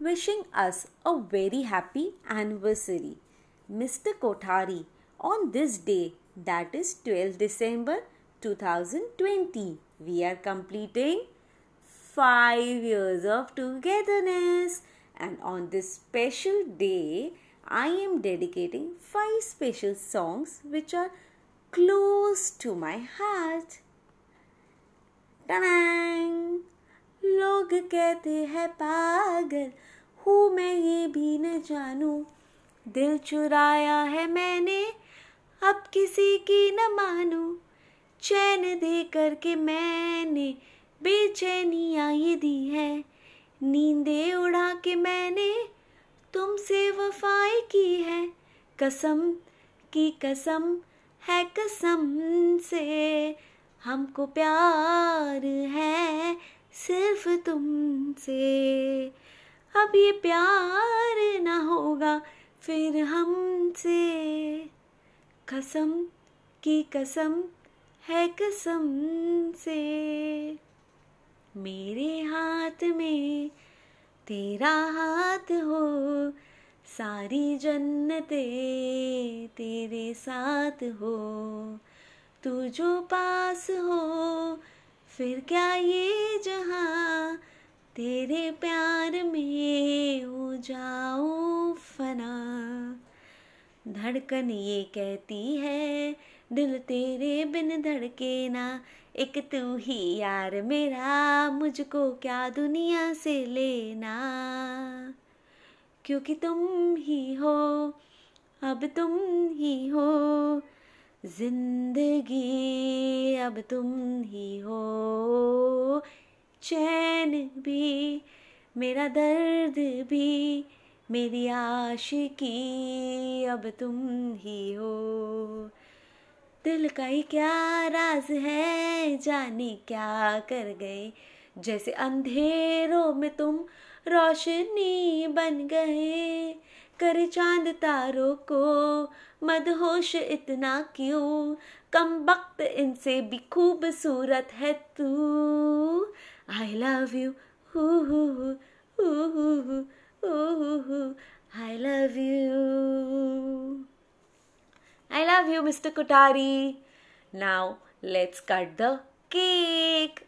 wishing us a very happy anniversary. Mr. Kothari, on this day, that is 12 December 2020, we are completing 5 years of togetherness. And on this special day, I am dedicating 5 special songs which are close to my heart. Ta-dang! लोग कहते हैं, पागल, हूँ मैं ये भी न जानूं। दिल चुराया है मैंने, अब किसी की न मानूं। चैन दे करके मैंने बेचैनियाँ ये दी है। नींदे उड़ा के मैंने तुमसे वफाई की है। कसम की कसम है कसम से, हमको प्यार है सिर्फ़ तुमसे। अब ये प्यार ना होगा फिर हमसे। कसम की कसम है कसम से। मेरे हाथ में तेरा हाथ हो, सारी जन्नते तेरे साथ हो। तू जो पास हो फिर क्या ये जहाँ तेरे प्यार में हो जाऊँ फना? धड़कन ये कहती है, दिल तेरे बिन धड़के ना। एक तू ही यार मेरा, मुझको क्या दुनिया से लेना? क्योंकि तुम ही हो, अब तुम ही हो। ज़िंदगी अब तुम ही हो। चैन भी, मेरा दर्द भी, मेरी आशिकी अब तुम ही हो। दिल का ही क्या राज है, जाने क्या कर गए। जैसे अंधेरों में तुम रोशनी बन गए। करे चाँद तारों को। मदहोश इतना क्यों? कम वक्त इनसे भी खूबसूरत है तू। I love you I love you I love you mister Kutari now let's cut the cake